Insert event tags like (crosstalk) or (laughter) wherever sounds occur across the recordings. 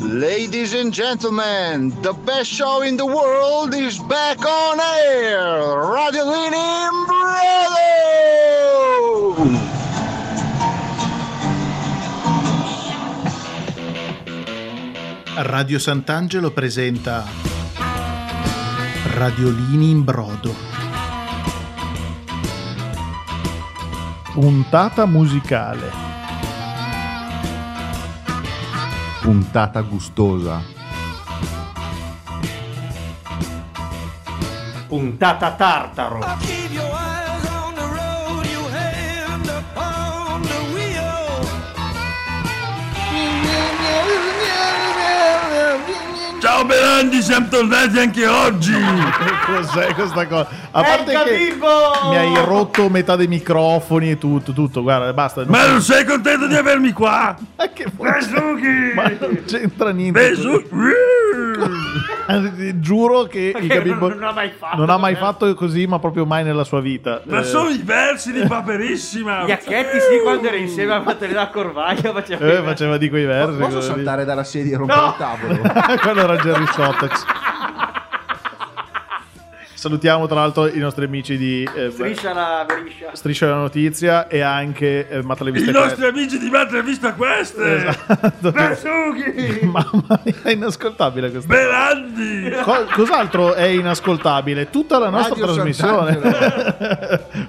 Ladies and gentlemen, the best show in the world is back on air. Radio Lini Brother! Radio Sant'Angelo presenta Radiolini in brodo. Puntata musicale. Puntata gustosa. Puntata tartaro. Ciao Belandi, siamo tornati anche oggi. (laughs) Cos'è questa cosa? A parte che mi hai rotto metà dei microfoni e tutto, tutto. Guarda, basta. Ma non sei contento di avermi qua? Ma che Ma Besuchi! non c'entra niente. Besu- Ti (laughs) Giuro che il Gabibbo non, non ha mai fatto. non ha mai fatto così, ma proprio mai nella sua vita. Ma Eh, sono i versi di Paperissima. Gli acchetti sì, quando era insieme a Materina Corvaglio faceva... eh, faceva di quei versi. Posso saltare dalla sedia e rompere il tavolo? (laughs) Quello era Jerry Sotex. Salutiamo tra l'altro i nostri amici di eh, Striscia la beriscia. Striscia la Notizia e anche eh, Matta le I Viste nostri amici di Matre Vista Queste. Esatto. Besuchi! Mamma (laughs) mia, è inascoltabile questa. Belandi! Co- cos'altro è inascoltabile? Tutta la nostra Radio trasmissione,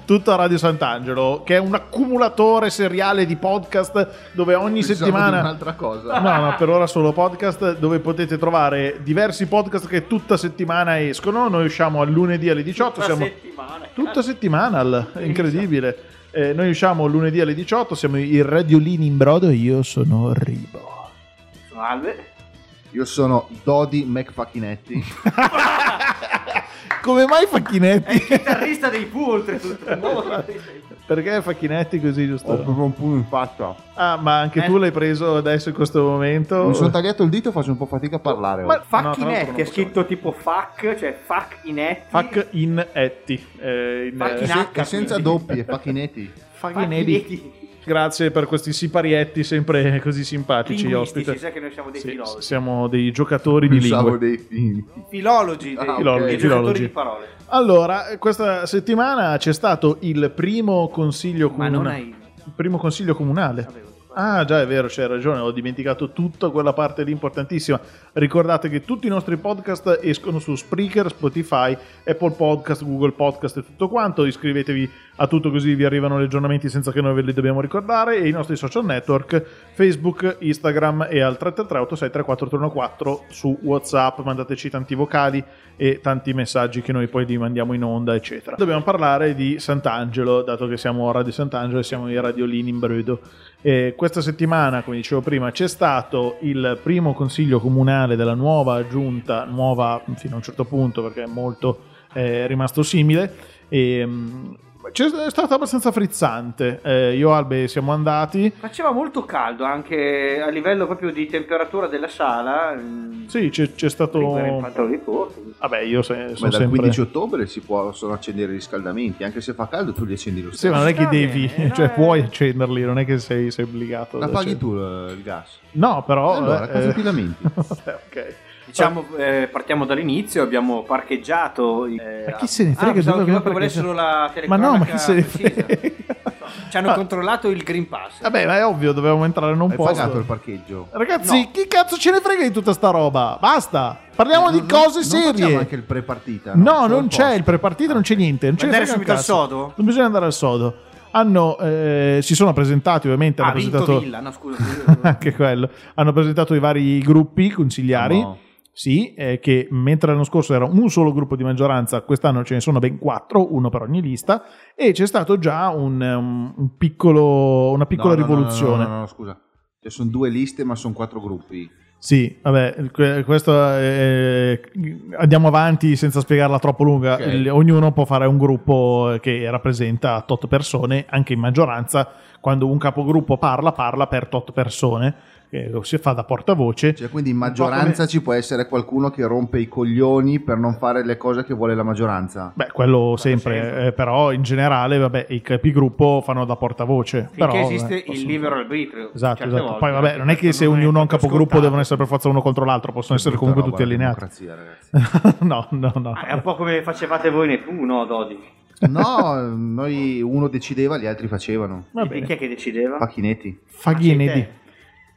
(laughs) tutta Radio Sant'Angelo, che è un accumulatore seriale di podcast dove ogni Pensavo settimana un'altra cosa. No, no, per ora solo podcast dove potete trovare diversi podcast che tutta settimana escono. Noi usciamo lunedì alle 18, Una siamo settimana. tutta settimana, è incredibile. Eh, noi usciamo lunedì alle 18, siamo i Radiolini in brodo e io sono Ribo. Sono Alve. Io sono Dodi McFacchinetti. (laughs) Come mai È il Facchinetti? chitarrista dei Pooh, oltretutto. (laughs) Dei. Perché Facchinetti così Ho giusto? proprio un pugno in faccia. Ah, ma anche Eh. tu l'hai preso adesso in questo momento? Mi sono tagliato il dito e faccio un po' fatica a parlare. Ma- oggi. L'altro Facchinetti, è scritto tipo fuck, cioè fuck inetti. Fac in etti. eh, in, Fac eh, in sì. H. E senza doppi e Facchinetti. Facchinetti. Grazie per questi siparietti sempre così simpatici, Linguistici, ospite. sai che noi siamo dei Sì, filologi. siamo dei giocatori di Pensavo lingue. dei film. Filologi, dei, Ah, ok. Filologi, dei filologi. giocatori di parole. Allora, questa settimana c'è stato il primo consiglio Ma non comunale. hai... Il primo consiglio comunale. Avevo- Ah, già è vero, c'hai ragione, ho dimenticato tutta quella parte lì importantissima. Ricordate che tutti i nostri podcast escono su Spreaker, Spotify, Apple Podcast, Google Podcast e tutto quanto. Iscrivetevi a tutto così vi arrivano gli aggiornamenti senza che noi ve li dobbiamo ricordare. E i nostri social network, Facebook, Instagram e al 333-863414 su WhatsApp. Mandateci tanti vocali e tanti messaggi che noi poi li mandiamo in onda, eccetera. Dobbiamo parlare di Sant'Angelo, dato che siamo a Radio Sant'Angelo e siamo i radiolini in brodo. E questa settimana, come dicevo prima, c'è stato il primo consiglio comunale della nuova giunta, nuova fino a un certo punto perché è molto eh, rimasto simile. E, mm, c'è- è stato abbastanza frizzante. Eh, io e Albe siamo andati. Faceva molto caldo anche a livello proprio di temperatura della sala. Sì, c'è, c'è stato. Vabbè, io se- Ma sono dal sempre. 15 ottobre si possono accendere i riscaldamenti, anche se fa caldo tu li accendi lo Sì, stesso. ma non è che devi, bene, (laughs) cioè puoi eh. accenderli, non è che sei, sei obbligato. La paghi accendere. tu il il gas. No, però. Allora, eh, cosa ti lamenti? (laughs) Vabbè, ok. Diciamo, eh, partiamo dall'inizio, abbiamo parcheggiato. eh, Ma chi se ne frega Ah, dove che volessero la Ma no, ma chi se ne frega? Ci hanno Ah. controllato il Green Pass. Vabbè, ma è ovvio, dovevamo entrare in un Hai posto. pagato il parcheggio? Ragazzi, No. chi cazzo ce ne frega di tutta sta roba? Basta. Parliamo di Non- cose non facciamo serie. anche il pre-partita? No, Solo non il c'è il prepartito, non c'è niente. Non Andare subito al sodo? Non bisogna andare al sodo. Hanno, eh, si sono presentati, ovviamente. Ha hanno vinto presentato Villa, no scusa. (laughs) anche quello. Hanno presentato i vari gruppi consigliari. No. Sì, eh, che mentre l'anno scorso era un solo gruppo di maggioranza, quest'anno ce ne sono ben quattro, uno per ogni lista, e c'è stato già un, um, un piccolo, una piccola No, no, rivoluzione. No, no, no, scusa. Cioè, sono due liste, ma sono quattro gruppi. Sì, vabbè, que- questo è- andiamo avanti senza spiegarla troppo lunga. Ok. Il- ognuno può fare un gruppo che rappresenta tot persone, anche in maggioranza. Quando un capogruppo parla, parla per tot persone, che lo si fa da portavoce. Cioè, quindi in maggioranza come- ci può essere qualcuno che rompe i coglioni per non fare le cose che vuole la maggioranza. Beh, quello sempre, sempre. eh, però in generale, vabbè, i capigruppo fanno da portavoce. Finché però, esiste eh, il possono- libero arbitrio. Esatto, certe esatto. volte, Poi vabbè, anche non è che se ognuno ha un capogruppo scontato. devono essere per forza uno contro l'altro, possono essere comunque tutti allineati. (laughs) no, no, no. Ah, è un po' come facevate voi nei uno, Dodi. No, noi uno decideva, gli altri facevano. Va E chi è che decideva? Facchinetti. Faghinedi.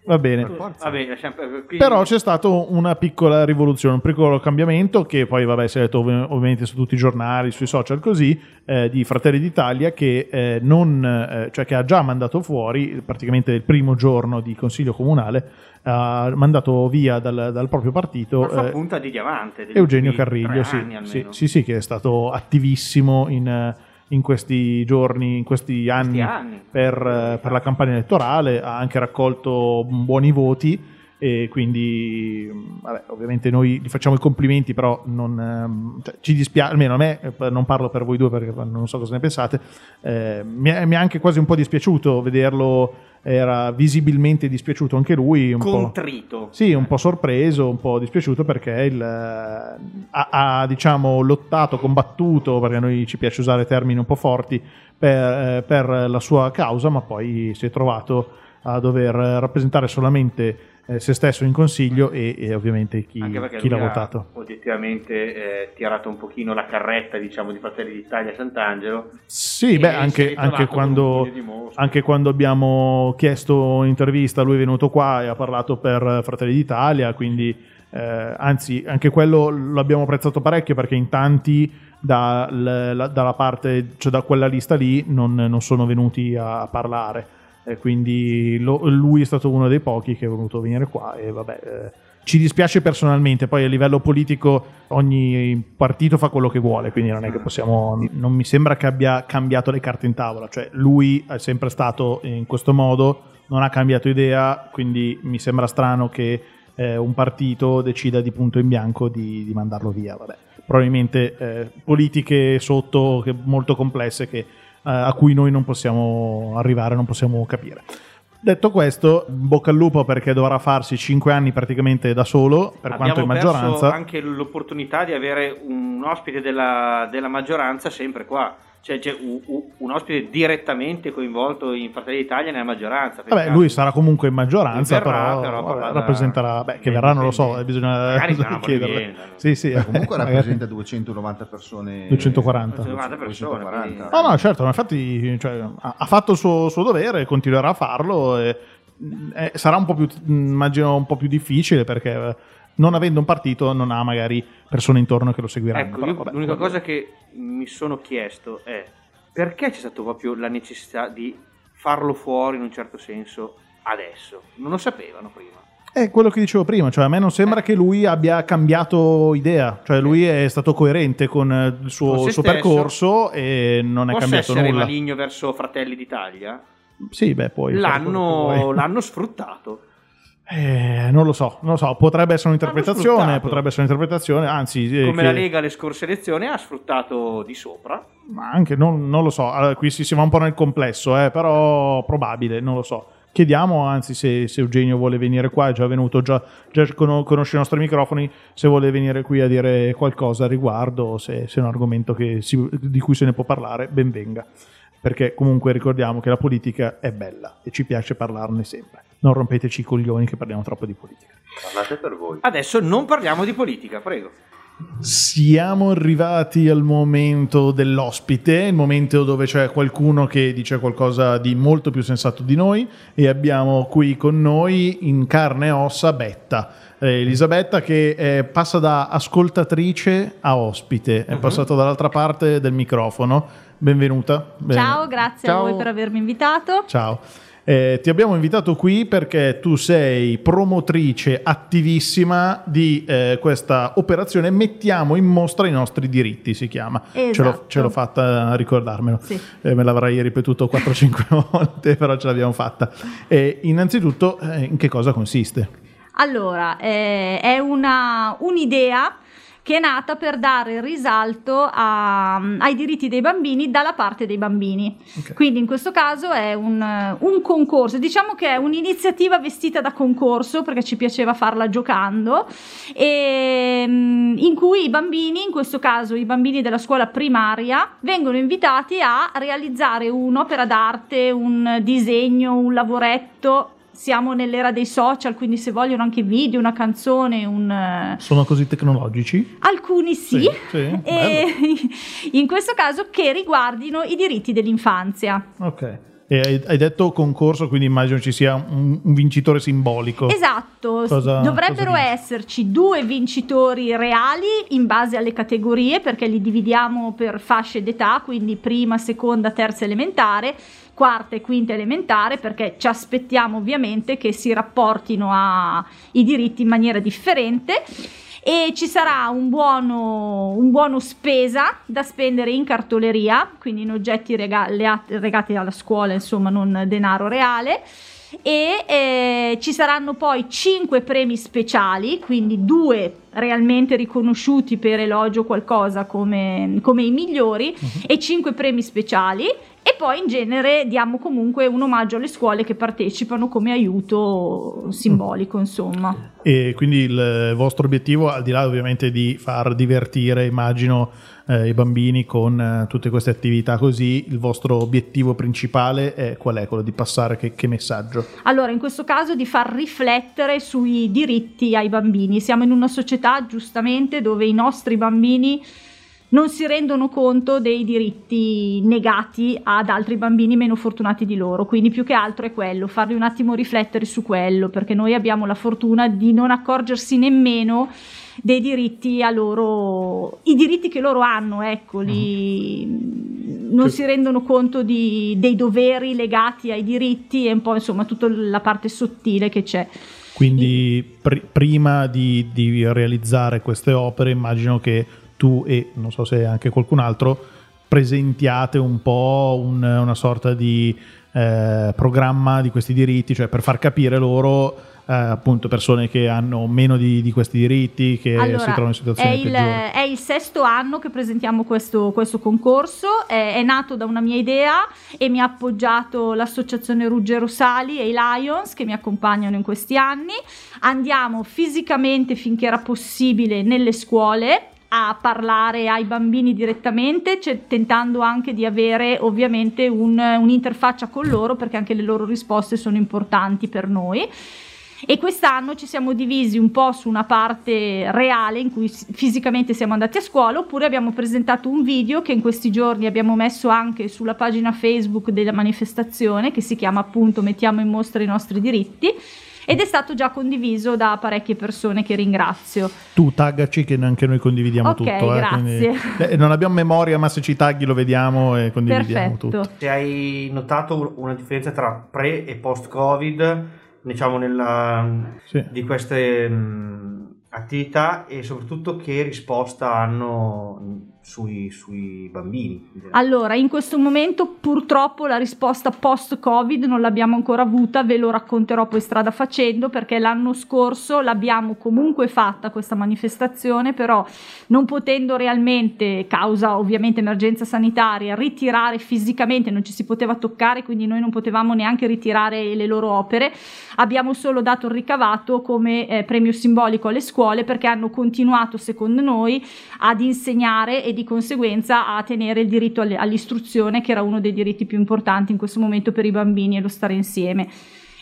Va bene. Vabbè, lasciamo- quindi- Però c'è stata una piccola rivoluzione, un piccolo cambiamento che poi vabbè si è letto ov- ovviamente su tutti i giornali, sui social così, eh, di Fratelli d'Italia che, eh, non, eh, cioè che ha già mandato fuori, praticamente il primo giorno di consiglio comunale, ha mandato via dal, dal proprio partito eh, punta di diamante. Eugenio Carriglio, sì, sì, sì, sì, che è stato attivissimo in, eh, in questi giorni, in questi anni, anni. Per, eh, per la campagna elettorale, ha anche raccolto buoni voti e quindi mh, vabbè, ovviamente noi gli facciamo i complimenti, però non, ehm, cioè, ci dispiace, almeno a me, eh, non parlo per voi due perché non so cosa ne pensate, eh, mi, è, mi è anche quasi un po' dispiaciuto vederlo, era visibilmente dispiaciuto anche lui, un po'. Contrito. Sì, un po' sorpreso, un po' dispiaciuto perché il, eh, ha, ha, diciamo, lottato, combattuto, perché a noi ci piace usare termini un po' forti, per, eh, per la sua causa, ma poi si è trovato a dover rappresentare solamente eh, se stesso in consiglio e, e ovviamente chi, chi l'ha lui ha votato. oggettivamente eh, tirato un pochino la carretta diciamo di Fratelli d'Italia a Sant'Angelo Sì, beh, anche, anche quando, anche quando abbiamo chiesto un'intervista, lui è venuto qua e ha parlato per Fratelli d'Italia, quindi eh, anzi anche quello l'abbiamo apprezzato parecchio perché in tanti da- la- dalla parte, cioè da quella lista lì non, non sono venuti a parlare. E quindi lo- lui è stato uno dei pochi che è voluto venire qua e vabbè... eh, ci dispiace personalmente, poi a livello politico ogni partito fa quello che vuole, quindi non è che possiamo. Non mi sembra che abbia cambiato le carte in tavola, cioè lui è sempre stato in questo modo, non ha cambiato idea, quindi mi sembra strano che eh, un partito decida di punto in bianco di, di mandarlo via. Vabbè. Probabilmente eh, politiche sotto molto complesse che, a cui noi non possiamo arrivare, non possiamo capire. Detto questo, bocca al lupo perché dovrà farsi 5 anni praticamente da solo, per quanto in abbiamo maggioranza. anche l'opportunità di avere un ospite della, della maggioranza sempre qua cioè c'è un, un- un ospite direttamente coinvolto in Fratelli d'Italia nella maggioranza Vabbè, lui sarà comunque in maggioranza, Verrà, però, però vabbè, rappresenterà. Beh, che verrà non lo so, bisogna provviendo. (laughs) Sì, sì, Beh, comunque magari. (laughs) rappresenta 290 persone. 240. 290 persone, 240. No, no, certo, ma infatti cioè, ha, fatto il suo, suo dovere e continuerà a farlo. E, eh, sarà un po' più, immagino, un po' più difficile perché eh, non avendo un partito non ha magari persone intorno che lo seguiranno. Ecco, però vabbè, l'unica quello- cosa che mi sono chiesto è perché c'è stata proprio la necessità di farlo fuori in un certo senso adesso? Non lo sapevano prima. È quello che dicevo prima, cioè a me non sembra che lui abbia cambiato idea, cioè lui è stato coerente con eh, il suo, Con suo percorso e non è Posso cambiato essere nulla. maligno verso Fratelli d'Italia? Sì, beh, poi L'hanno, l'hanno sfruttato. Eh, non lo so, non lo so, potrebbe essere un'interpretazione, potrebbe essere un'interpretazione, anzi, eh, Come che- la Lega alle scorse elezioni ha sfruttato di sopra. ma anche non, non lo so, allora, qui si, si va un po' nel complesso, eh, però probabile, non lo so. Chiediamo, anzi, se, se Eugenio vuole venire qua, è già venuto, già, già con- conosce i nostri microfoni, se vuole venire qui a dire qualcosa a riguardo, se, se è un argomento che si- di cui se ne può parlare, ben venga. Perché comunque ricordiamo che la politica è bella e ci piace parlarne sempre. Non rompeteci i coglioni che parliamo troppo di politica. Parlate per voi. Adesso non parliamo di politica, prego. Siamo arrivati al momento dell'ospite, il momento dove c'è qualcuno che dice qualcosa di molto più sensato di noi e abbiamo qui con noi in carne e ossa Betta. Eh, Elisabetta che eh, passa da ascoltatrice a ospite, è passata dall'altra parte del microfono. Benvenuta. Ben- Ciao, grazie Ciao. a voi per avermi invitato. Ciao. Eh, ti abbiamo invitato qui perché tu sei promotrice attivissima di eh, questa operazione Mettiamo in mostra i nostri diritti, si chiama. Ce, l'ho, Esatto. ce l'ho fatta a ricordarmelo. Sì. Eh, me l'avrei ripetuto 4-5 (laughs) volte, però ce l'abbiamo fatta. Innanzitutto, eh, in che cosa consiste? Allora, eh, è una, un'idea che è nata per dare risalto a- ai diritti dei bambini dalla parte dei bambini. Ok. Quindi in questo caso è un, un concorso, diciamo che è un'iniziativa vestita da concorso perché ci piaceva farla giocando, e, mm, in cui i bambini, in questo caso i bambini della scuola primaria, vengono invitati a realizzare un'opera d'arte, un disegno, un lavoretto. Siamo nell'era dei social, quindi se vogliono anche video, una canzone, un, eh, Sono così tecnologici? Alcuni sì, Sì, sì, (laughs) e (laughs) in questo caso che riguardino i diritti dell'infanzia. Ok. E hai, detto concorso, quindi immagino ci sia un, un vincitore simbolico. Esatto, Cosa- dovrebbero cosa esserci due vincitori reali in base alle categorie perché li dividiamo per fasce d'età, quindi prima, seconda, terza elementare, quarta e quinta elementare perché ci aspettiamo ovviamente che si rapportino ai diritti in maniera differente. E ci sarà un buono, un buono spesa da spendere in cartoleria, quindi in oggetti regati alla scuola, insomma, non denaro reale. E eh, ci saranno poi 5 premi speciali, quindi due realmente riconosciuti per elogio qualcosa come, come i migliori e 5 premi speciali e poi in genere diamo comunque un omaggio alle scuole che partecipano come aiuto simbolico, insomma. E quindi il vostro obiettivo, al di là ovviamente di far divertire, immagino, eh, i bambini con eh, tutte queste attività così, il vostro obiettivo principale è qual è? Quello di passare che, che messaggio? Allora, in questo caso di far riflettere sui diritti ai bambini. Siamo in una società giustamente dove i nostri bambini non si rendono conto dei diritti negati ad altri bambini meno fortunati di loro. Quindi più che altro è quello, farli un attimo riflettere su quello, perché noi abbiamo la fortuna di non accorgersi nemmeno dei diritti a loro, i diritti che loro hanno, ecco, li, non si rendono conto di- dei doveri legati ai diritti e un po' insomma tutta la parte sottile che c'è. Quindi pr- prima di, di realizzare queste opere, immagino che tu e non so se anche qualcun altro presentiate un po' un- una sorta di eh, programma di questi diritti, cioè per far capire loro eh, appunto persone che hanno meno di, di questi diritti, che si trovano in è situazioni il, peggiori. è il sesto anno che presentiamo questo, questo concorso, è, è nato da una mia idea e mi ha appoggiato l'associazione Ruggero Sali e i Lions che mi accompagnano in questi anni. Andiamo fisicamente finché era possibile nelle scuole a parlare ai bambini direttamente, cioè, tentando anche di avere ovviamente un- un'interfaccia con loro perché anche le loro risposte sono importanti per noi. E quest'anno ci siamo divisi un po' su una parte reale in cui fisicamente siamo andati a scuola, oppure abbiamo presentato un video che in questi giorni abbiamo messo anche sulla pagina Facebook della manifestazione, che si chiama appunto Mettiamo in mostra i nostri diritti. Ed è stato già condiviso da parecchie persone che ringrazio. Tu taggaci che anche noi condividiamo Ok, tutto. eh, grazie. quindi- eh, non abbiamo memoria, ma se ci tagli lo vediamo e condividiamo Perfetto. tutto. Se hai notato una differenza tra pre e post Covid, diciamo nella, Sì. di queste mh, attività e soprattutto che risposta hanno sui, sui bambini. Allora, in questo momento purtroppo la risposta post-Covid non l'abbiamo ancora avuta, ve lo racconterò poi strada facendo perché l'anno scorso l'abbiamo comunque fatta questa manifestazione, però non potendo realmente, causa ovviamente emergenza sanitaria, ritirare fisicamente, non ci si poteva toccare, quindi noi non potevamo neanche ritirare le loro opere, abbiamo solo dato il ricavato come eh, premio simbolico alle scuole perché hanno continuato, secondo noi, ad insegnare e di conseguenza a tenere il diritto all'istruzione, che era uno dei diritti più importanti in questo momento per i bambini e lo stare insieme.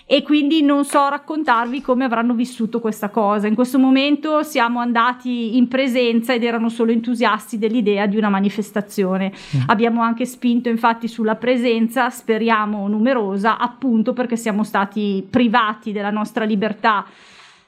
E quindi non so raccontarvi come avranno vissuto questa cosa. In questo momento siamo andati in presenza ed erano solo entusiasti dell'idea di una manifestazione. Abbiamo anche spinto infatti sulla presenza, speriamo numerosa, appunto perché siamo stati privati della nostra libertà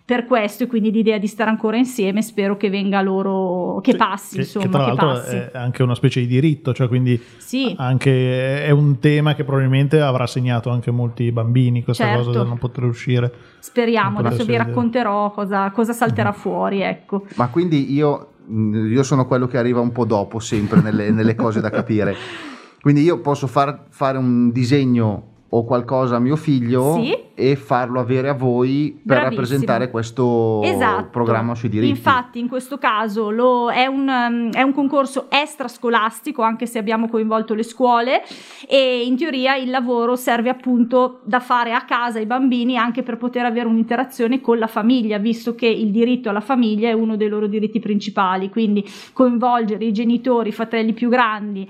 per questo e quindi l'idea di stare ancora insieme spero che venga loro, che Sì, passi che, insomma, che tra che l'altro passi. è anche una specie di diritto, cioè quindi Sì. anche è un tema che probabilmente avrà segnato anche molti bambini questa Certo. cosa del non poter uscire. Speriamo, adesso vi racconterò cosa, cosa salterà Mm-hmm. fuori, ecco. Ma quindi io, mh, io sono quello che arriva un po' dopo sempre nelle, nelle cose da capire. (laughs) Quindi io posso far- fare un disegno o qualcosa a mio figlio Sì. e farlo avere a voi per Bravissimo. rappresentare questo Esatto. programma sui diritti. Infatti, in questo caso lo- è, un, um, è un concorso extrascolastico, anche se abbiamo coinvolto le scuole, e in teoria il lavoro serve appunto da fare a casa ai bambini anche per poter avere un'interazione con la famiglia, visto che il diritto alla famiglia è uno dei loro diritti principali. Quindi coinvolgere i genitori, i fratelli più grandi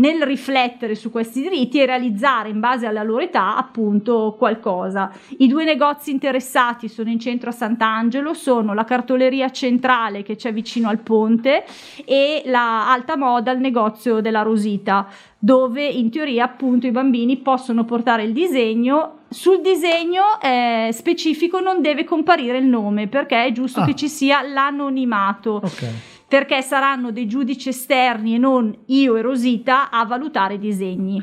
nel riflettere su questi diritti e realizzare in base alla loro età appunto qualcosa. I due negozi interessati sono in centro a Sant'Angelo, sono la cartoleria centrale che c'è vicino al ponte e la alta moda, il negozio della Rosita, dove in teoria appunto i bambini possono portare il disegno. Sul disegno eh, specifico non deve comparire il nome perché è giusto Ah. che ci sia l'anonimato Ok. Perché saranno dei giudici esterni e non io e Rosita a valutare i disegni.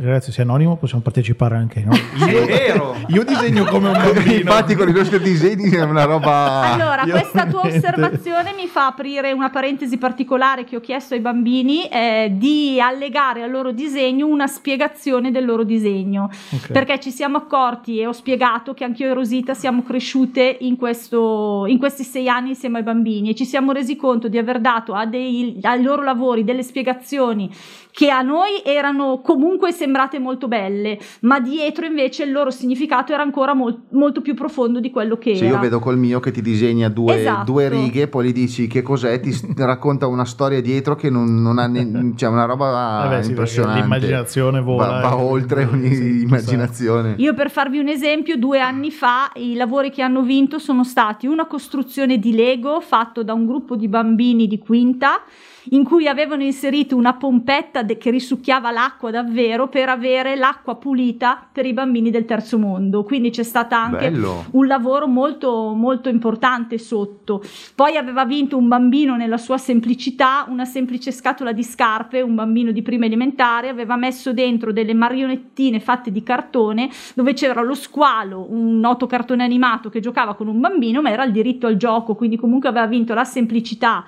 Ragazzi, se è anonimo possiamo partecipare anche noi. (laughs) È vero. Io disegno come un bambino. Infatti con i nostri (laughs) disegni è una roba... Allora, io- questa tua osservazione mi fa aprire una parentesi particolare che ho chiesto ai bambini eh, di allegare al loro disegno una spiegazione del loro disegno. Ok. Perché ci siamo accorti e ho spiegato che anch'io e Rosita siamo cresciute in, questo, in questi sei anni insieme ai bambini e ci siamo resi conto di aver dato a dei- ai loro lavori delle spiegazioni che a noi erano comunque sembrate molto belle, ma dietro invece il loro significato era ancora mol- molto più profondo di quello che Se era. io vedo col mio che ti disegna due, Esatto. due righe, poi gli dici che cos'è, ti (laughs) racconta una storia dietro che non, non ha ne- (laughs) cioè una roba Vabbè, sì, impressionante. l'immaginazione vola, Va, va oltre ogni sì, immaginazione. Io per farvi un esempio, due anni fa i lavori che hanno vinto sono stati una costruzione di Lego fatto da un gruppo di bambini di quinta in cui avevano inserito una pompetta de- che risucchiava l'acqua davvero per avere l'acqua pulita per i bambini del terzo mondo. Quindi c'è stata anche Bello. un lavoro molto molto importante sotto. Poi aveva vinto un bambino nella sua semplicità, una semplice scatola di scarpe, un bambino di prima elementare, aveva messo dentro delle marionettine fatte di cartone dove c'era lo squalo, un noto cartone animato che giocava con un bambino, ma era il diritto al gioco, quindi comunque aveva vinto la semplicità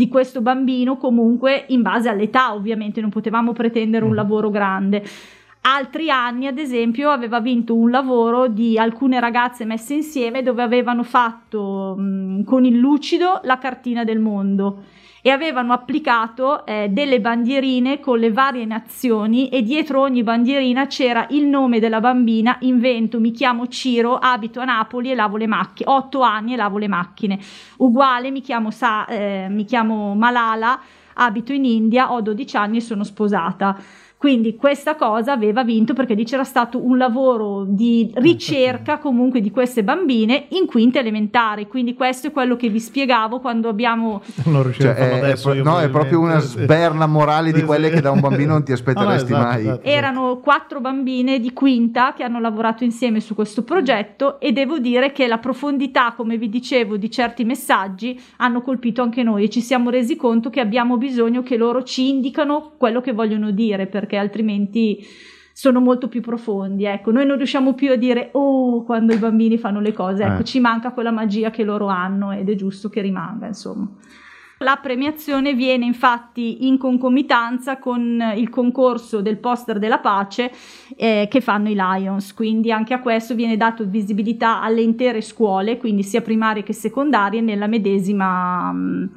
di questo bambino comunque in base all'età ovviamente non potevamo pretendere un lavoro grande. Altri anni ad esempio aveva vinto un lavoro di alcune ragazze messe insieme dove avevano fatto mh, con il lucido la cartina del mondo e avevano applicato eh, delle bandierine con le varie nazioni e dietro ogni bandierina c'era il nome della bambina, invento, mi chiamo Ciro, abito a Napoli e lavo le macchine, 8 anni e lavo le macchine, uguale mi chiamo, Sa- eh, mi chiamo Malala, abito in India, ho 12 anni e sono sposata. Quindi questa cosa aveva vinto perché lì c'era stato un lavoro di ricerca comunque di queste bambine in quinta elementare. Quindi questo è quello che vi spiegavo quando abbiamo (laughs) Non riuscirò Cioè, a farlo è, adesso. è- io no, è proprio una sberna morale di quelle che da un bambino non ti aspetteresti No, no, esatto, mai. esatto. Erano quattro bambine di quinta che hanno lavorato insieme su questo progetto e devo dire che la profondità, come vi dicevo, di certi messaggi hanno colpito anche noi e ci siamo resi conto che abbiamo bisogno che loro ci indicano quello che vogliono dire perché altrimenti sono molto più profondi. Ecco, noi non riusciamo più a dire oh quando i bambini fanno le cose, ecco, Eh. ci manca quella magia che loro hanno ed è giusto che rimanga, insomma. La premiazione viene infatti in concomitanza con il concorso del poster della pace eh, che fanno i Lions, quindi anche a questo viene dato visibilità alle intere scuole, quindi sia primarie che secondarie, nella medesima mh,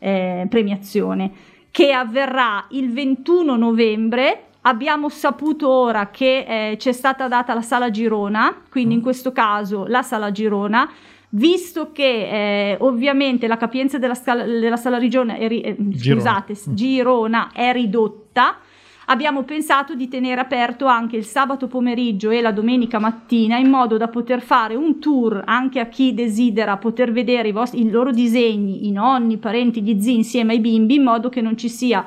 eh, premiazione, che avverrà il 21 novembre. Abbiamo saputo ora che eh, c'è stata data la sala Girona, quindi in questo caso la sala Girona, visto che eh, ovviamente la capienza della, scala- della sala Rigione è ri- eh, Girona. scusate, s- Girona è ridotta, abbiamo pensato di tenere aperto anche il sabato pomeriggio e la domenica mattina in modo da poter fare un tour anche a chi desidera poter vedere i, vostri- i loro disegni, i nonni, i parenti, gli zii insieme ai bimbi, in modo che non ci sia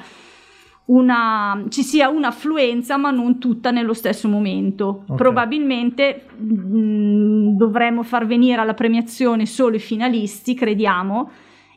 una, ci sia un'affluenza ma non tutta nello stesso momento. Ok. Probabilmente mh, dovremmo far venire alla premiazione solo i finalisti, crediamo,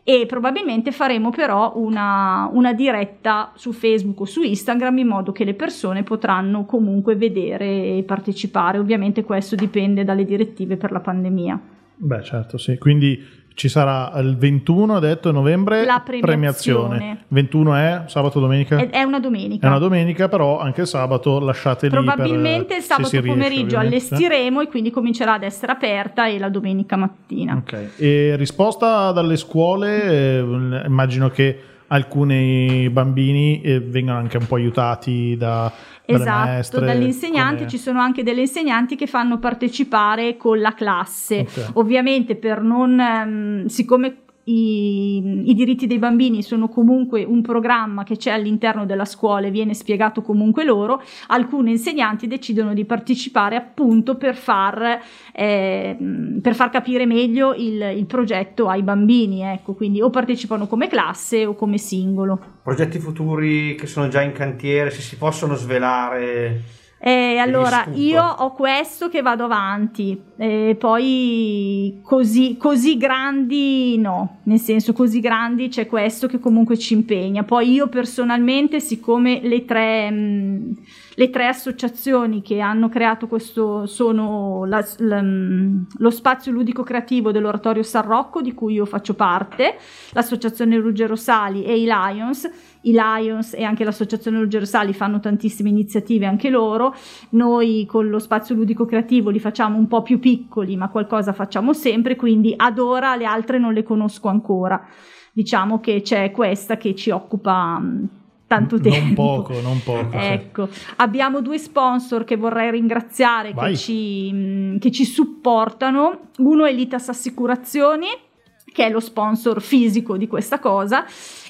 e probabilmente faremo però una, una diretta su Facebook o su Instagram in modo che le persone potranno comunque vedere e partecipare. Ovviamente questo dipende dalle direttive per la pandemia. Beh, certo, sì. Quindi ci sarà il 21, ha detto, novembre, La premiazione. 21 è sabato, domenica? È, è una domenica. È una domenica, però anche il sabato lasciate lì per- Probabilmente il se sabato riesce, pomeriggio ovviamente. allestiremo e quindi comincerà ad essere aperta e la domenica mattina. Ok. E risposta dalle scuole, eh, immagino che alcuni bambini eh, vengano anche un po' aiutati da, Esatto, maestre. dagli insegnanti come- ci sono anche delle insegnanti che fanno partecipare con la classe. Ok. Ovviamente per non, ehm, siccome i, i diritti dei bambini sono comunque un programma che c'è all'interno della scuola e viene spiegato comunque loro, alcuni insegnanti decidono di partecipare appunto per far, ehm, per far capire meglio il, il progetto ai bambini, ecco, quindi o partecipano come classe o come singolo. Progetti futuri che sono già in cantiere, se si possono svelare. Eh, allora, io ho questo che vado avanti, eh, poi così, così grandi no, nel senso così grandi c'è questo che comunque ci impegna. Poi io personalmente, siccome le tre, mh, le tre associazioni che hanno creato questo sono la- la- mh, lo spazio ludico creativo dell'Oratorio San Rocco, di cui io faccio parte, l'associazione Ruggero Sali e i Lions, i Lions e anche l'associazione Ruggero Sali fanno tantissime iniziative anche loro. Noi con lo spazio ludico creativo li facciamo un po' più piccoli, ma qualcosa facciamo sempre, quindi ad ora le altre non le conosco ancora. Diciamo che c'è questa che ci occupa mh, tanto tempo. Non poco, non poco. sì. Ecco, abbiamo due sponsor che vorrei ringraziare che ci, mh, che ci supportano. Uno è l'Itas Assicurazioni, che è lo sponsor fisico di questa cosa,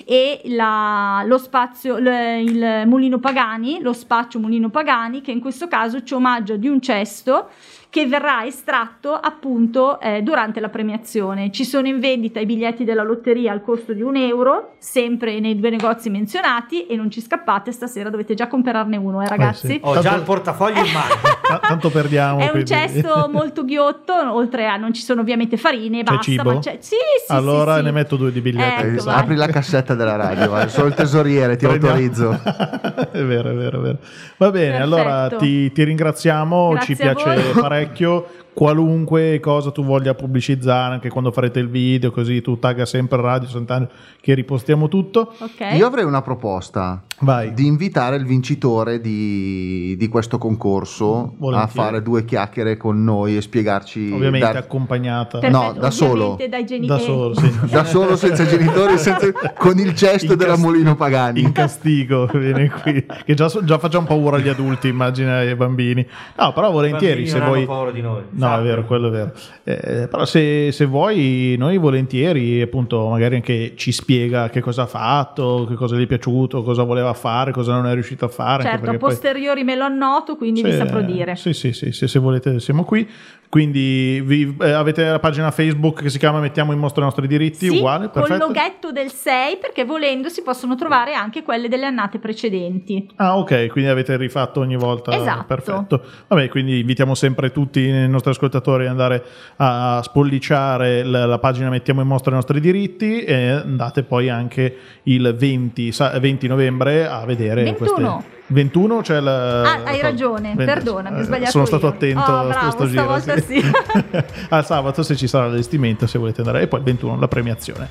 e la- lo spazio, l- il Mulino Pagani, lo spaccio Mulino Pagani, che in questo caso ci omaggia di un cesto che verrà estratto appunto eh, durante la premiazione. Ci sono in vendita i biglietti della lotteria al costo di un euro, sempre nei due negozi menzionati, e non ci scappate, stasera dovete già comprarne uno, eh ragazzi. sì. Ho Tanto- già il portafoglio in mano. (laughs) Ta- tanto perdiamo. È un quindi- cesto (laughs) molto ghiotto, oltre a non ci sono ovviamente farine C'è basta, cibo? ma c'è sì, sì, allora sì, sì. ne metto due di biglietti. Ecco, Esatto. Apri la cassetta della radio, vai. sono il tesoriere, ti Prendiamo- autorizzo. (laughs) è vero, è vero, è vero. Va bene, Perfetto. allora ti, ti ringraziamo, Grazie ci piace voi. Parecchio. Qualunque cosa tu voglia pubblicizzare, anche quando farete il video, così tu tagga sempre Radio Sant'Angelo che ripostiamo tutto. Ok. Io avrei una proposta. Vai. Di invitare il vincitore di, di questo concorso Volentieri. a fare due chiacchiere con noi e spiegarci. Ovviamente dar- accompagnata. Perfetto, no, da solo. ovviamente dai genitori. Da solo, sì. (laughs) da solo, senza genitori, (laughs) senza- con il gesto In della Molino Pagani. In castigo viene qui, che già, già facciamo paura agli adulti, immagina ai bambini. No, però volentieri se non vuoi. hanno paura di noi. No, Sappi. è vero, quello è vero. Eh, però se, se vuoi, noi volentieri, appunto, magari anche ci spiega che cosa ha fatto, che cosa gli è piaciuto, cosa voleva fare, cosa non è riuscito a fare. Certo, a perché poi- posteriori me lo annoto, quindi vi Sì, saprò dire. Sì, sì, sì, sì, se volete siamo qui. Quindi vi- eh, avete la pagina Facebook che si chiama Mettiamo in mostra i nostri diritti, Sì, uguale, col perfetto. loghetto del 6 perché volendo si possono trovare anche quelle delle annate precedenti. Ah, ok, quindi avete rifatto ogni volta. Esatto. Perfetto. Vabbè, quindi invitiamo sempre tutti i nostri ascoltatori andare a spolliciare la, la pagina Mettiamo in mostra i nostri diritti e andate poi anche il 20, sa- 20 novembre a vedere 21. queste. 21 c'è la... Ah, hai ragione, perdonami, ho eh, sbagliato Sono stato io. attento Oh, a bravo, sto giro. stavolta sì. (laughs) Al sabato se ci sarà l'allestimento, se volete andare. E poi il 21 la premiazione.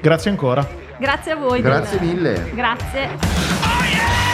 Grazie ancora. Grazie a voi. Grazie del- mille. Grazie.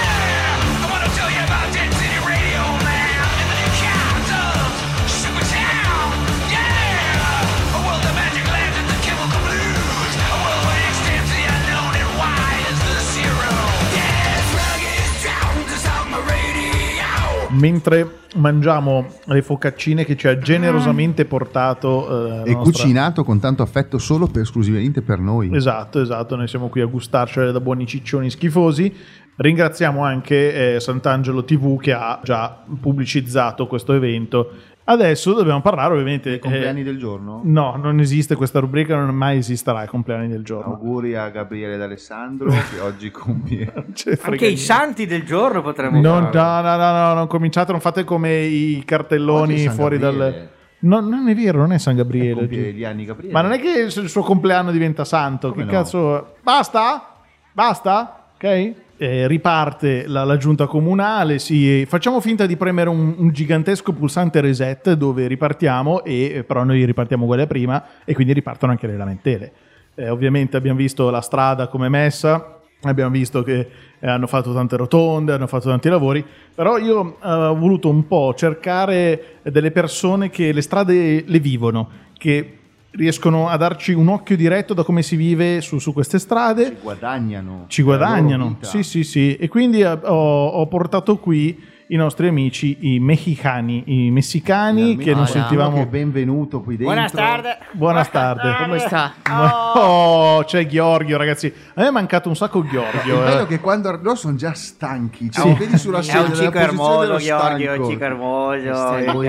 Mentre mangiamo le focaccine che ci ha generosamente portato eh, E nostra- cucinato con tanto affetto solo per esclusivamente per noi. Esatto, esatto, noi siamo qui a gustarcele da buoni ciccioni schifosi. Ringraziamo anche eh, Sant'Angelo TV che ha già pubblicizzato questo evento Adesso dobbiamo parlare ovviamente... I compleanni eh, del giorno? No, non esiste questa rubrica, non mai esisterà i compleanni del giorno. Auguri a Gabriele D'Alessandro (laughs) che oggi compie. Anche i santi del giorno potremmo Non, no, no, no, no, non cominciate, non fate come i cartelloni fuori dal... Gabriele. No, non è vero, non è San Gabriele. compie gli anni Gabriele. Ma non è che il suo compleanno diventa santo. Come che no? cazzo. Basta? Basta? Ok? Eh, riparte la, la giunta comunale. Sì, facciamo finta di premere un, un gigantesco pulsante reset dove ripartiamo, e, eh, però noi ripartiamo uguali a prima, e quindi ripartono anche le lamentele. Eh, ovviamente abbiamo visto la strada come messa, abbiamo visto che eh, hanno fatto tante rotonde, hanno fatto tanti lavori, però io eh, ho voluto un po' cercare delle persone che le strade le vivono, che riescono a darci un occhio diretto da come si vive su, su queste strade Ci guadagnano. ci guadagnano. Sì, sì, sì. E quindi eh, ho, ho portato qui i nostri amici, i mexicani, i messicani che non sentivamo. che è benvenuto qui dentro. Buonas tardes. Buonas tardes. Come sta? Oh, c'è Giorgio, ragazzi. A me è mancato un sacco Il Giorgio. bello eh. è che quando loro sono già stanchi, cioè, Sì. vedi sulla È sedia un nella cico ermoso, Giorgio, stanco. un cico ermoso, Stai mi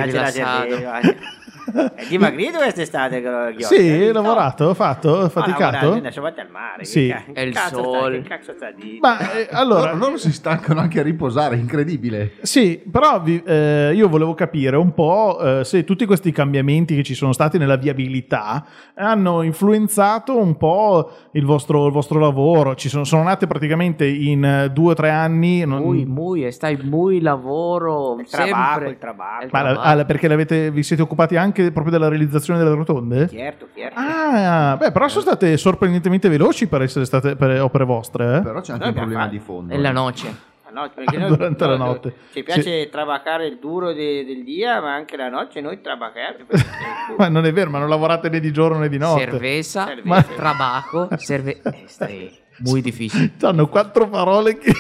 È dimagrito quest'estate, Giorgio? Sì, hai visto? lavorato, ho fatto, ho Ah, faticato. lavorato, adesso vatti al mare. Sì. Che, È il sta- sole. che cazzo sta di? Ma eh, allora, Loro, loro si stancano anche a riposare, è incredibile. Sì, però vi- eh, io volevo capire un po' eh, se tutti questi cambiamenti che ci sono stati nella viabilità hanno influenzato un po' il vostro, il vostro lavoro. Ci sono, sono nate praticamente in eh, due o tre anni. non- Muy, muy, stai muy lavoro. Il sempre. il trabajo. Il Ma la- ah, perché l'avete- vi siete occupati anche proprio della realizzazione delle rotonde? Certo, certo. Ah, beh, però sono state sorprendentemente veloci per essere state per opere vostre. eh? Però c'è anche Noi un problema abbiamo di fondo. E la noce. Ah, no, perché noi- (laughs) Durante la noi- notte. Ci piace trabaccare il duro de- del dia, ma anche la notte noi trabacchiamo. (laughs) Ma non è vero, ma non lavorate né di giorno né di notte. Cerveza, Cerveza. trabajo, cerve... eh, stai muy difficile. (laughs) Hanno quattro parole che... (laughs)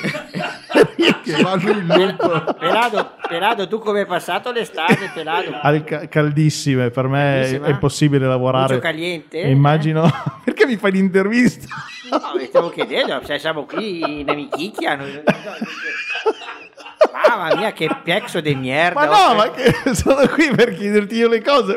che vanno in loop. Pelado, Pelado, tu come hai passato l'estate, Pelado? Al- ca- caldissime, per me è, Caldissima? è impossibile lavorare. Mucho caliente? E Immagino (laughs) perché mi fai l'intervista? No, vi stavo chiedendo, se siamo qui in amicizia. non- Mamma mia, che pezzo di merda. Ma no, ma che sono qui per chiederti io le cose.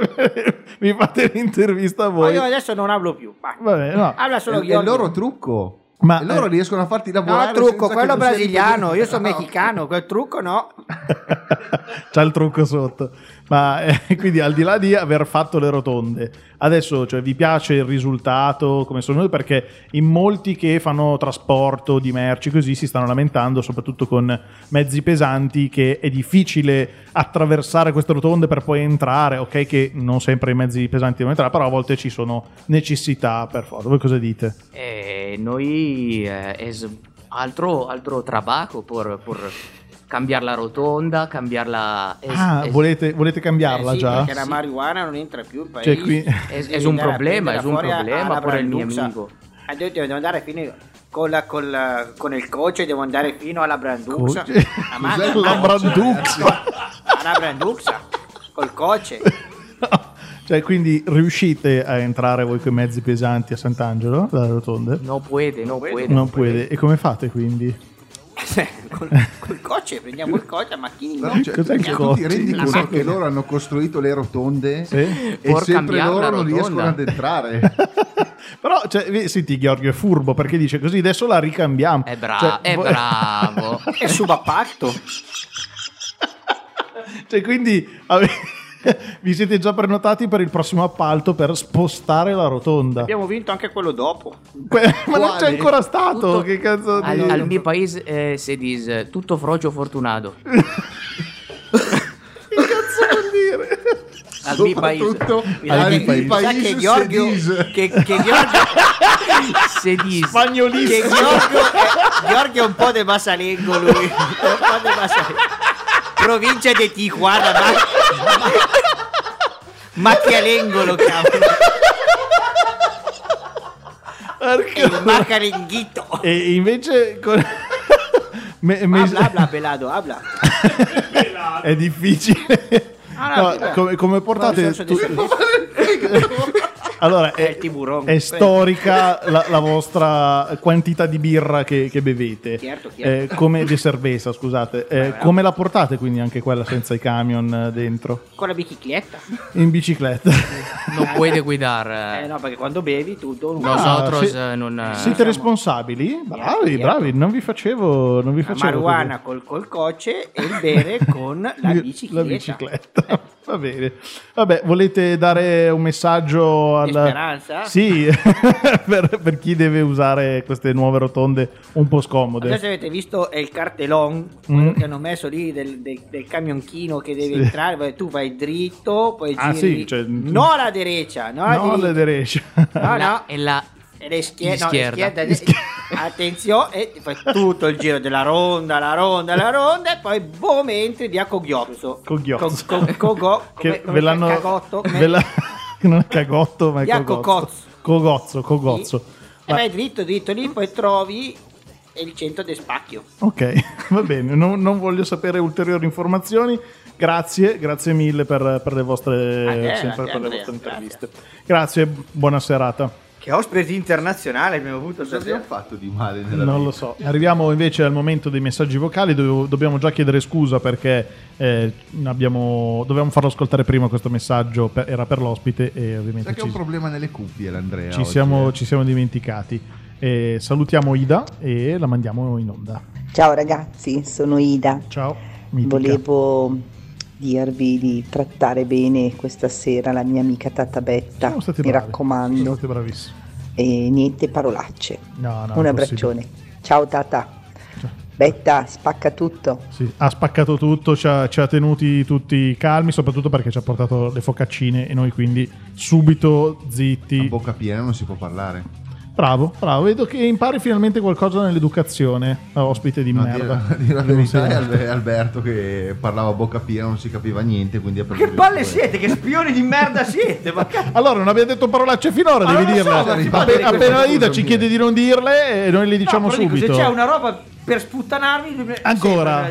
mi fate l'intervista a Ma voi. io adesso non hablo più. va. Vabbè, no. Habla È, solo è il loro trucco. Ma, e loro eh, riescono a farti lavorare. No, trucco, senza quello brasiliano. Io sono No. messicano, quel trucco no. (laughs) C'ha il trucco sotto. Ma eh, (laughs) quindi al di là di aver fatto le rotonde, adesso cioè, vi piace il risultato come sono noi? Perché in molti che fanno trasporto di merci così si stanno lamentando, soprattutto con mezzi pesanti, che è difficile attraversare queste rotonde per poi entrare. Ok, che non sempre i mezzi pesanti devono entrare, però a volte ci sono necessità per forza. Voi cosa dite? Eh, noi eh, es altro, altro trabajo por, por cambiar la rotonda, cambiarla. Es, ah, es- volete, volete cambiarla Eh sì, già? Perché la marijuana non entra più il paese. Cioè, qui- es- es un problema, es un problema por el mio amico. Eh, devo- devo andare fino con, la- con la- con il coach, devo andare fino alla Branduxa. Cos'è a La Branduxa. Alla Branduxa. Col coach. (laughs) Cioè, quindi riuscite a entrare voi con i mezzi pesanti a Sant'Angelo, dalle rotonde? No puede, no puede. Non puede. E come fate quindi? Col, col coach, prendiamo il coach a macchinino. Cioè, Cos'è il cioè, cotto? ti rendi conto che loro hanno costruito le rotonde Sì? e Por sempre loro non riescono ad entrare. (laughs) Però, cioè, senti, Giorgio è furbo perché dice così adesso la ricambiamo. È, bra- Cioè, è vo- bravo. (laughs) È subappalto. Cioè, quindi (laughs) vi siete già prenotati per il prossimo appalto per spostare la rotonda. Abbiamo vinto anche quello dopo. Que- (laughs) Ma non c'è ancora stato. Tutto- Che cazzo di... al, al mio paese eh, si dice tutto frocio fortunato. (laughs) Che cazzo vuol dire? Al mio paese. Al che- mio paese che Giorgio, che, che Giorgio, Si dice che Spagnolissimo. Giorgio, è, Giorgio è un po' di Masalengo lui. È un po' di Masalengo. Provincia di Tijuana, ma... Macchialengo lo chiamano. Il Macalenghito. E invece... con- me- me- Habla, habla, pelado, habla. è difficile. Ah, no, No, come, come portate tu-. (laughs) Allora, È è, è storica la, la vostra quantità di birra che, che bevete. Certo, certo. Eh, come di cerveza, scusate. Eh, come la portate quindi anche quella senza i camion eh, dentro? Con la bicicletta. In bicicletta. (laughs) Non puoi guidare. Eh no, perché quando bevi tutto... Nosotros Ah, eh, non... eh, Siete responsabili? Bravi, bravi, non vi facevo, non vi La facevo marijuana col, col coce e il bere (laughs) con la bicicletta. La bicicletta. Va bene. Vabbè, volete dare un messaggio Di alla... speranza? Sì, (laughs) per, per chi deve usare queste nuove rotonde un po' Non scomode. so se avete visto il cartellon quello Mm. che hanno messo lì del, del, del camionchino che deve Sì. entrare. Tu vai dritto, poi Ah, giri. sì, cioè- No alla derecha, no alla No, derecha. No, no. E la... E le schie- no, Schierda. le schierda- Attenzione, e fai tutto il giro della ronda, la ronda, la ronda, e poi boom, entri via Coghiozzo. Coghiozzo. Co- co- cogo- Che come- come ve l'hanno... cagotto, come- ve la- (laughs) non è cagotto, ma è Via cogozzo. Cogozzo, cogozzo. E vai dritto, dritto lì, poi trovi il centro del spacchio. Ok, (laughs) va bene, non, non voglio sapere ulteriori informazioni. Grazie, grazie mille per, per le vostre, te, sempre te, per le vostre interviste. Grazie, buona serata. Che ospiti internazionali abbiamo avuto Cosa abbiamo fatto di male nella Non vita? lo so. Arriviamo invece al momento dei messaggi vocali. dove dobbiamo già chiedere scusa perché eh, abbiamo, dovevamo farlo ascoltare prima questo messaggio. per- era per l'ospite e ovviamente Sai che è un problema nelle cuffie l'Andrea ci oggi, siamo, eh. ci siamo dimenticati. E salutiamo Ida e la mandiamo in onda. Ciao ragazzi, sono Ida. Ciao. mitica. Volevo dirvi di trattare bene questa sera la mia amica Tata Betta, Siamo stati mi bravi, raccomando. Siamo stati bravissimi. E niente parolacce. No, no, Un abbraccione. Ciao Tata. Betta, spacca tutto. Sì, ha spaccato tutto, ci ha, ci ha tenuti tutti calmi, soprattutto perché ci ha portato le focaccine e noi quindi subito zitti. A bocca piena non si può parlare. Bravo, bravo, vedo che impari finalmente qualcosa nell'educazione, ospite di No, merda. (laughs) dire, dire la verità è Albe- Alberto che parlava a bocca piena, non si capiva niente, quindi Che palle siete? Che spioni di merda (laughs) siete? Ma. Allora, non abbiamo detto parolacce finora, Ma devi so, dirle. ma si può Appe- dire questo, appena Ida ci chiede di non dirle, e noi le diciamo No, però dico, subito. Se c'è una roba per sputtanarmi, Ancora.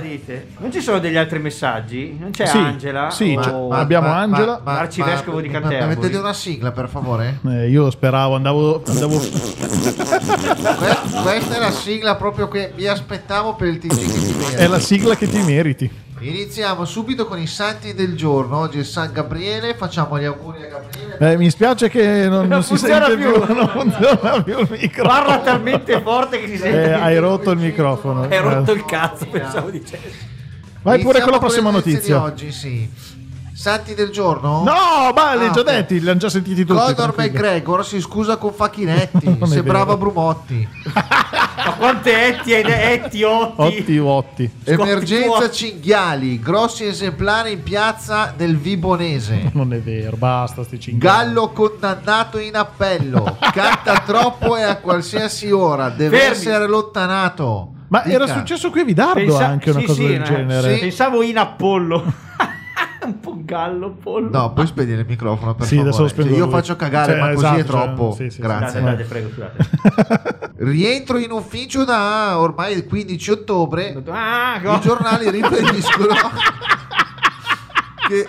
Non ci sono degli altri messaggi? Non c'è Sì, Angela? sì, O- c'è- abbiamo Angela. L'arcivescovo di ma- ma- Canterbury. Mettete una sigla per favore? Eh, io speravo, andavo, andavo Que- questa è la sigla proprio che mi aspettavo per il TG è la sigla che ti meriti. Iniziamo subito con i santi del giorno. Oggi è San Gabriele, facciamo gli auguri a Gabriele. Eh, mi spiace che non, non si funziona sente più, più. non funziona più il microfono. Parla talmente forte che si sente. Eh, hai rotto il microfono. Hai rotto Eh. il cazzo, pensavo dicessi. Vai pure Iniziamo con la prossima notizie notizia. di oggi, sì. Santi del giorno? No, ma li Ah, hai già ok. detti, li hanno già sentiti tutti. Conor tranquillo. McGregor si scusa con Facchinetti, (laughs) sembrava. Brumotti. (laughs) Ma quante etti hai etti otti? Otti, otti. Emergenza fuori. cinghiali, grossi esemplari in piazza del Vibonese. (laughs) Non è vero, basta sti cinque. Gallo condannato in appello, canta troppo e a qualsiasi ora, deve Fermi. essere allontanato. Ma era Dica. successo qui a Vidardo Pensa- anche una sì, cosa sì, del eh, genere. sì. Pensavo in Apollo. Gallo, pollo. No, puoi spegnere il microfono per Sì, favore. Cioè, io lui. faccio cagare, Cioè, ma così esatto, è troppo. cioè, sì, sì, Grazie. Scusate, prego, scusate. (laughs) Rientro in ufficio da ormai il 15 ottobre. Ah, I giornali riferiscono (laughs) che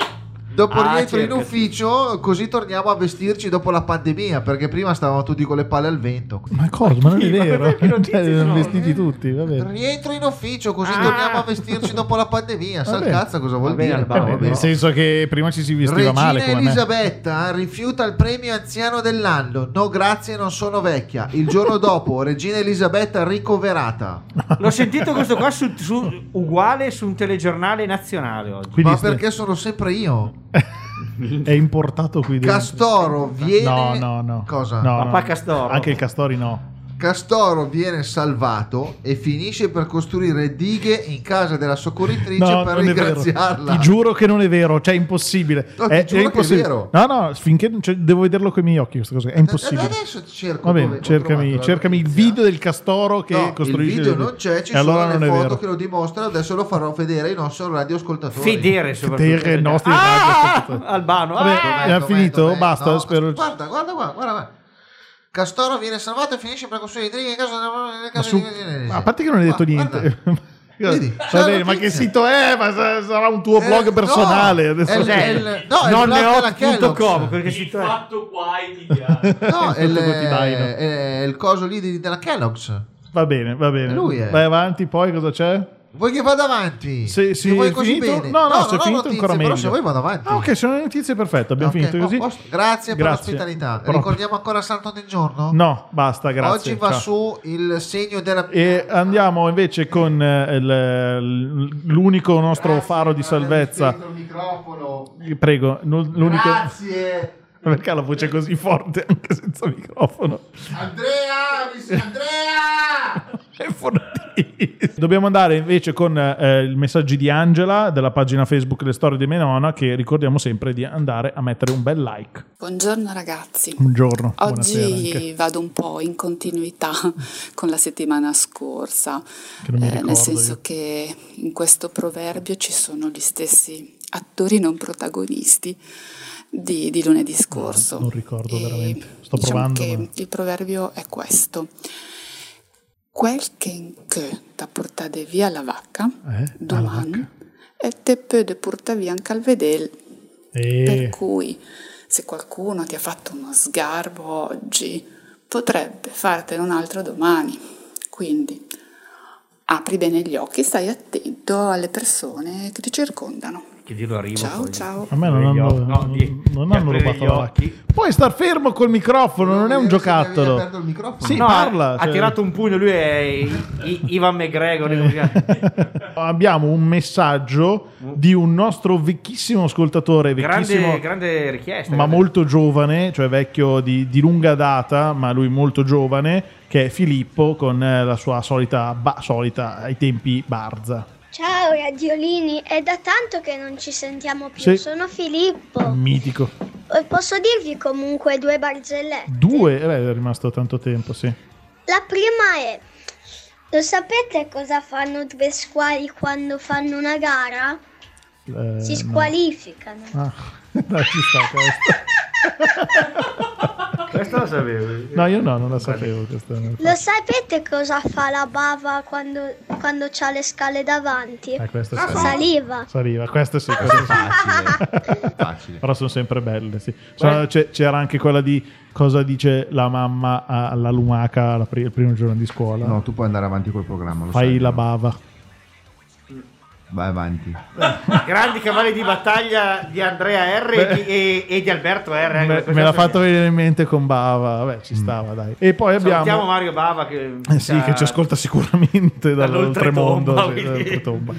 dopo Ah, rientro in cerca, ufficio così torniamo a vestirci dopo la pandemia perché prima stavamo tutti con le palle al vento Ma cosa? Ma non è (laughs) vero? perché notizie Cioè, sono? vestiti tutti, va bene. rientro in ufficio così Ah. torniamo a vestirci dopo la pandemia sa il Vabbè. cazzo cosa vuol Va bene, dire Alba, Eh, va bene. nel senso che prima ci si vestiva Regina male come me. Elisabetta rifiuta il premio anziano dell'anno no grazie non sono vecchia il giorno dopo (laughs) Regina Elisabetta ricoverata L'ho sentito questo qua su, su- uguale su un telegiornale nazionale oggi. Quindi ma perché sono sempre io (laughs) è importato qui dentro. Castoro viene No, no, no. cosa? No, Papà no. Castoro. Anche il Castori no. Castoro viene salvato e finisce per costruire dighe in casa della soccorritrice No, per non è vero. ringraziarla. Ti giuro che non è vero, cioè è impossibile. No, ti è, giuro che è impossibile. vero. No, no, finché cioè, devo vederlo con i miei occhi questa cosa. È impossibile. Adesso cerco. Va bene, cercami, cercami il video del Castoro che No, il costruisce. video le- non c'è, ci allora sono le è foto vero. che lo dimostrano, adesso lo farò vedere ai nostri radioascoltatori. Federe soprattutto. Vedere i nostri ah, radioascoltatori. Albano. Vabbè, ah! Dov'è, finito? dov'è? Basta, No, spero- Guarda, guarda, guarda, guarda, guarda. Castoro viene salvato e finisce per costruire in casa della in Ma casa su- di- a parte che non hai detto Guarda, niente. Vedi, bene, ma che sito è? Ma sa- sarà un tuo Eh, blog no, personale. è Adesso il- è il- no, è il blog della Kellogg's. quel che sito è. Fatto qua in (laughs) No, è il, quotidiano. è il coso lì di- della Kellogg's. Va bene, va bene. Lui è. Vai avanti, poi cosa c'è? Vuoi che vada avanti? Sì, sì, Se vuoi così finito? bene. No, no, se è non ho finito notizie, ancora però meglio. se vuoi vado avanti. Ah, ok, sono le notizie perfette. Abbiamo Ok, finito così. posto. Grazie, per Grazie. l'ospitalità. Pro- Ricordiamo ancora Santo del giorno? No, basta, grazie. Oggi va ciao. su il segno della E andiamo invece con eh, il- l'unico nostro faro di salvezza. il microfono. Prego, l'unico. Grazie. (laughs) Perché ha la voce così forte anche senza microfono? Andrea, Andrea! (laughs) È fortissimo. Dobbiamo andare invece con eh, i messaggi di Angela della pagina Facebook Le Storie di Menona che ricordiamo sempre di andare a mettere un bel like. Buongiorno ragazzi. Buongiorno, Oggi vado un po' in continuità (laughs) con la settimana scorsa, Che non mi eh, nel senso io. che in questo proverbio ci sono gli stessi attori non protagonisti di, di lunedì scorso. Non ricordo E veramente. Sto diciamo provando. che ma- il proverbio è questo. Quel che in che da portare via la vacca, Eh, domani, e te de portare via anche al vedel. Eh, Per cui, se qualcuno ti ha fatto uno sgarbo oggi, potrebbe fartene un altro domani. Quindi, apri bene gli occhi, stai attento alle persone che ti circondano. Che dirlo a rima. Ciao, poi. ciao. A me non hanno, occhi. No, di- non di hanno rubato gli la macchina. occhi. Puoi star fermo col microfono, non è un giocattolo. Il microfono. Sì, No, parla. ha cioè. tirato un pugno, lui è I- I- Ivan McGregor. (laughs) Abbiamo un messaggio di un nostro vecchissimo ascoltatore, vecchissimo, grande, grande richiesta. ma molto giovane, cioè vecchio di, di lunga data, ma lui molto giovane, che è Filippo con la sua solita, ba- solita ai tempi Barza. Ciao radiolini, è da tanto che non ci sentiamo più. Sì. Sono Filippo. Mitico. E Posso dirvi comunque due barzellette? Due, eh, beh, è rimasto tanto tempo, sì. La prima è: lo sapete cosa fanno due squali quando fanno una gara? Eh, si no. squalificano. Ah, (laughs) dai, ci sta questo. (laughs) Questa la sapevo. No, io no, non la sapevo questa. Lo sapete cosa fa la bava quando, quando ha le scale davanti? Eh, questa sì. Saliva. Saliva, questa sì, questa sì. Però sono sempre belle, sì. Sono- c'è- c'era anche quella di cosa dice la mamma alla lumaca il primo giorno di scuola. No, tu puoi andare avanti col programma. Lo Fai sai, la no? bava. Vai avanti. Grandi cavalli di battaglia di Andrea R e di, e- e di Alberto R. anche Me, me l'ha fatto venire in mente con Bava, vabbè, ci stava, dai. E poi Salutiamo abbiamo Mario Bava che, Eh sì, che ci ascolta sicuramente dall'oltremondo. Sì, dall'oltretomba.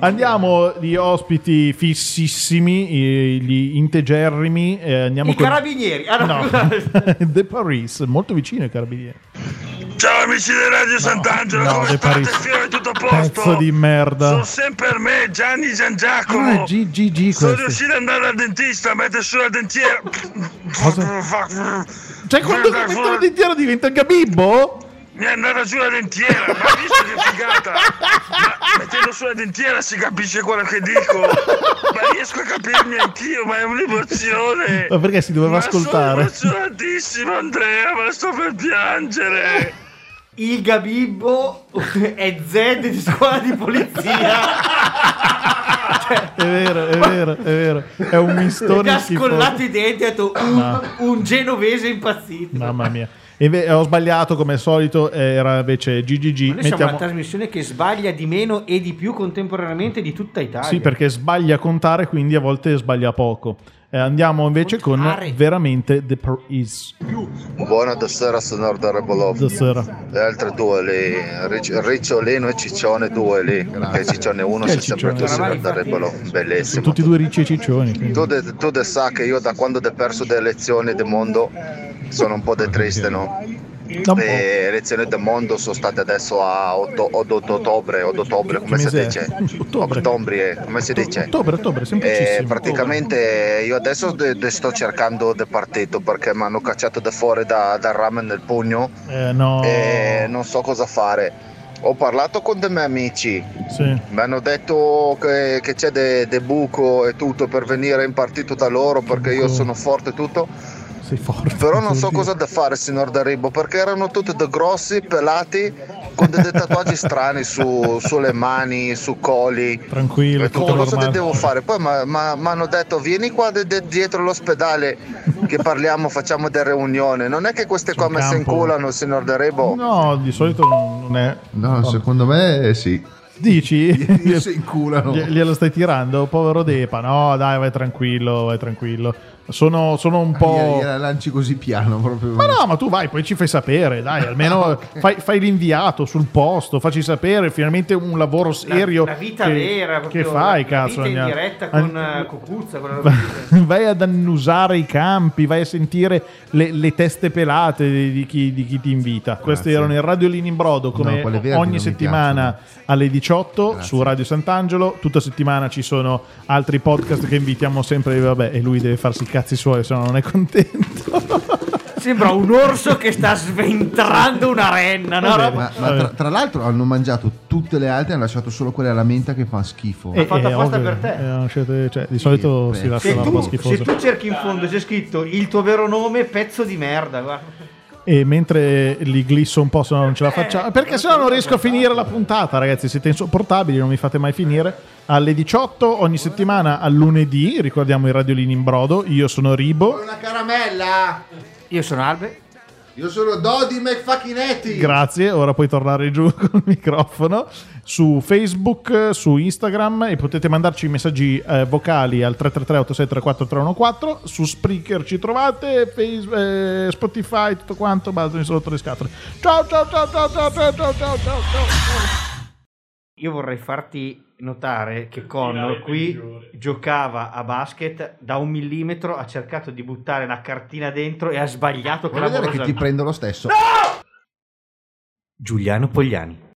Andiamo di ospiti fississimi, eh, gli integerrimi. eh, andiamo I con... carabinieri. Ah, no, No. (laughs) De Paris, molto vicino ai carabinieri. Ciao amici di Radio Sant'Angelo, no, come state? Fino è tutto a posto? Pezzo di merda. Sono sempre me, Gianni Gian Giacomo. Ah, GGG Sono questi. riuscito ad andare dal dentista, mettere su la dentiera. Cioè, quando metto la dentiera diventa il gabibbo? Mi è andata giù la dentiera, ma hai visto che figata? Ma mettendo su la dentiera si capisce quello che dico. Ma riesco a capirmi anch'io, ma è un'emozione. Ma perché si doveva Ma ascoltare? Sono emozionatissimo, Andrea, ma sto per piangere. Il Gabibbo è Zed di scuola di polizia. È vero, è vero, è vero. È un mistone ha schifoso. scollato i denti e ha detto un, un genovese impazzito. Mamma mia. E inve- ho sbagliato come al solito, era invece GGG. Noi siamo Mettiamo- una trasmissione che sbaglia di meno e di più contemporaneamente di tutta Italia. Sì, perché sbaglia a contare, quindi a volte sbaglia poco. Eh, andiamo invece con veramente The Paris. Buonasera signor Darebolov. Buonasera. Le altre due lì, Ric- Ricciolino e Ciccione due lì, perché Ciccione uno Che è sei sempre tu signor Darebolov, Sono bellissimo. tutti e due ricci e ciccioni. quindi. Tu, de, tu de sa che io da quando ho perso le elezioni del mondo sono un po' de triste, no? Da. Le elezioni del mondo sono state adesso a 8, ottobre, 8 ottobre, come si dice? Ottobre. Ottobre, come si dice? Ottobre, ottobre, E semplicissimo. praticamente io adesso de- de sto cercando del partito perché mi hanno cacciato da fuori da- dal ramen nel pugno Eh, no. e non so cosa fare. Ho parlato con dei miei amici, Sì. mi hanno detto che, che c'è de, de buco e tutto per venire in partito da loro perché io sono forte e tutto. Sei forte. Però non so cosa da fare, signor Daribo, perché erano tutti de grossi, pelati con dei tatuaggi strani su- sulle mani, su colli. Tranquillo, detto, tutto cosa normale. devo fare? Poi mi hanno detto vieni qua de- de- dietro l'ospedale che parliamo, facciamo delle riunioni. Non è che queste qua messe in campo. culo, signor De Rebo. No, di solito non è. No, secondo me sì. Dici? (laughs) Gli si inculano. Gli- Glielo stai tirando? Povero Depa. No, dai, vai tranquillo, vai tranquillo. Sono, sono un po'. Gliela lanci così piano proprio. Ma no, ma tu vai, poi ci fai sapere, dai, almeno (laughs) fai, fai l'inviato sul posto, facci sapere, finalmente un lavoro serio. La vita che, vera, che fai, la cazzo? vita in Agna- diretta An- con eh, roba lì. (laughs) vai ad annusare i campi, vai a sentire le, le teste pelate di, di chi, di chi ti invita. Questi erano i Radiolini in Brodo, come No, ogni settimana alle 18 su Radio Sant'Angelo. Tutta settimana ci sono altri podcast che invitiamo sempre. Vabbè, e lui deve farsi i cazzi suoi, se no non è contento. (laughs) Sembra un orso che sta sventrando una renna. No? Ma, ma tra, tra l'altro hanno mangiato tutte le altre, hanno lasciato solo quelle alla menta che fa schifo. E- fatto e apposta ovvio, per te. eh, hanno scelto- cioè, di solito si lascia Se la tu, roba se schifosa. tu cerchi in fondo c'è scritto il tuo vero nome, pezzo di merda. Guarda. E mentre li glisso un po' se no non ce la facciamo. Perché se no non riesco a finire la puntata, ragazzi. Siete insopportabili, non mi fate mai finire. Alle 18 ogni settimana al lunedì, ricordiamo i radiolini in brodo. Io sono Ribo. Una caramella. Io sono Albe. Io sono Dodi McFacchinetti. Grazie, ora puoi tornare giù (laughs) col microfono su Facebook, su Instagram e potete mandarci messaggi eh, vocali al 333-8634-314 su Spreaker ci trovate, Face- eh, Spotify, tutto quanto, basta sotto le scatole. Ciao ciao ciao ciao ciao ciao ciao ciao ciao ciao. Io vorrei farti notare che Connor qui giocava a basket da un millimetro, ha cercato di buttare la cartina dentro e ha sbagliato Vuoi vedere che ti prendo lo stesso? Giuliano Pogliani.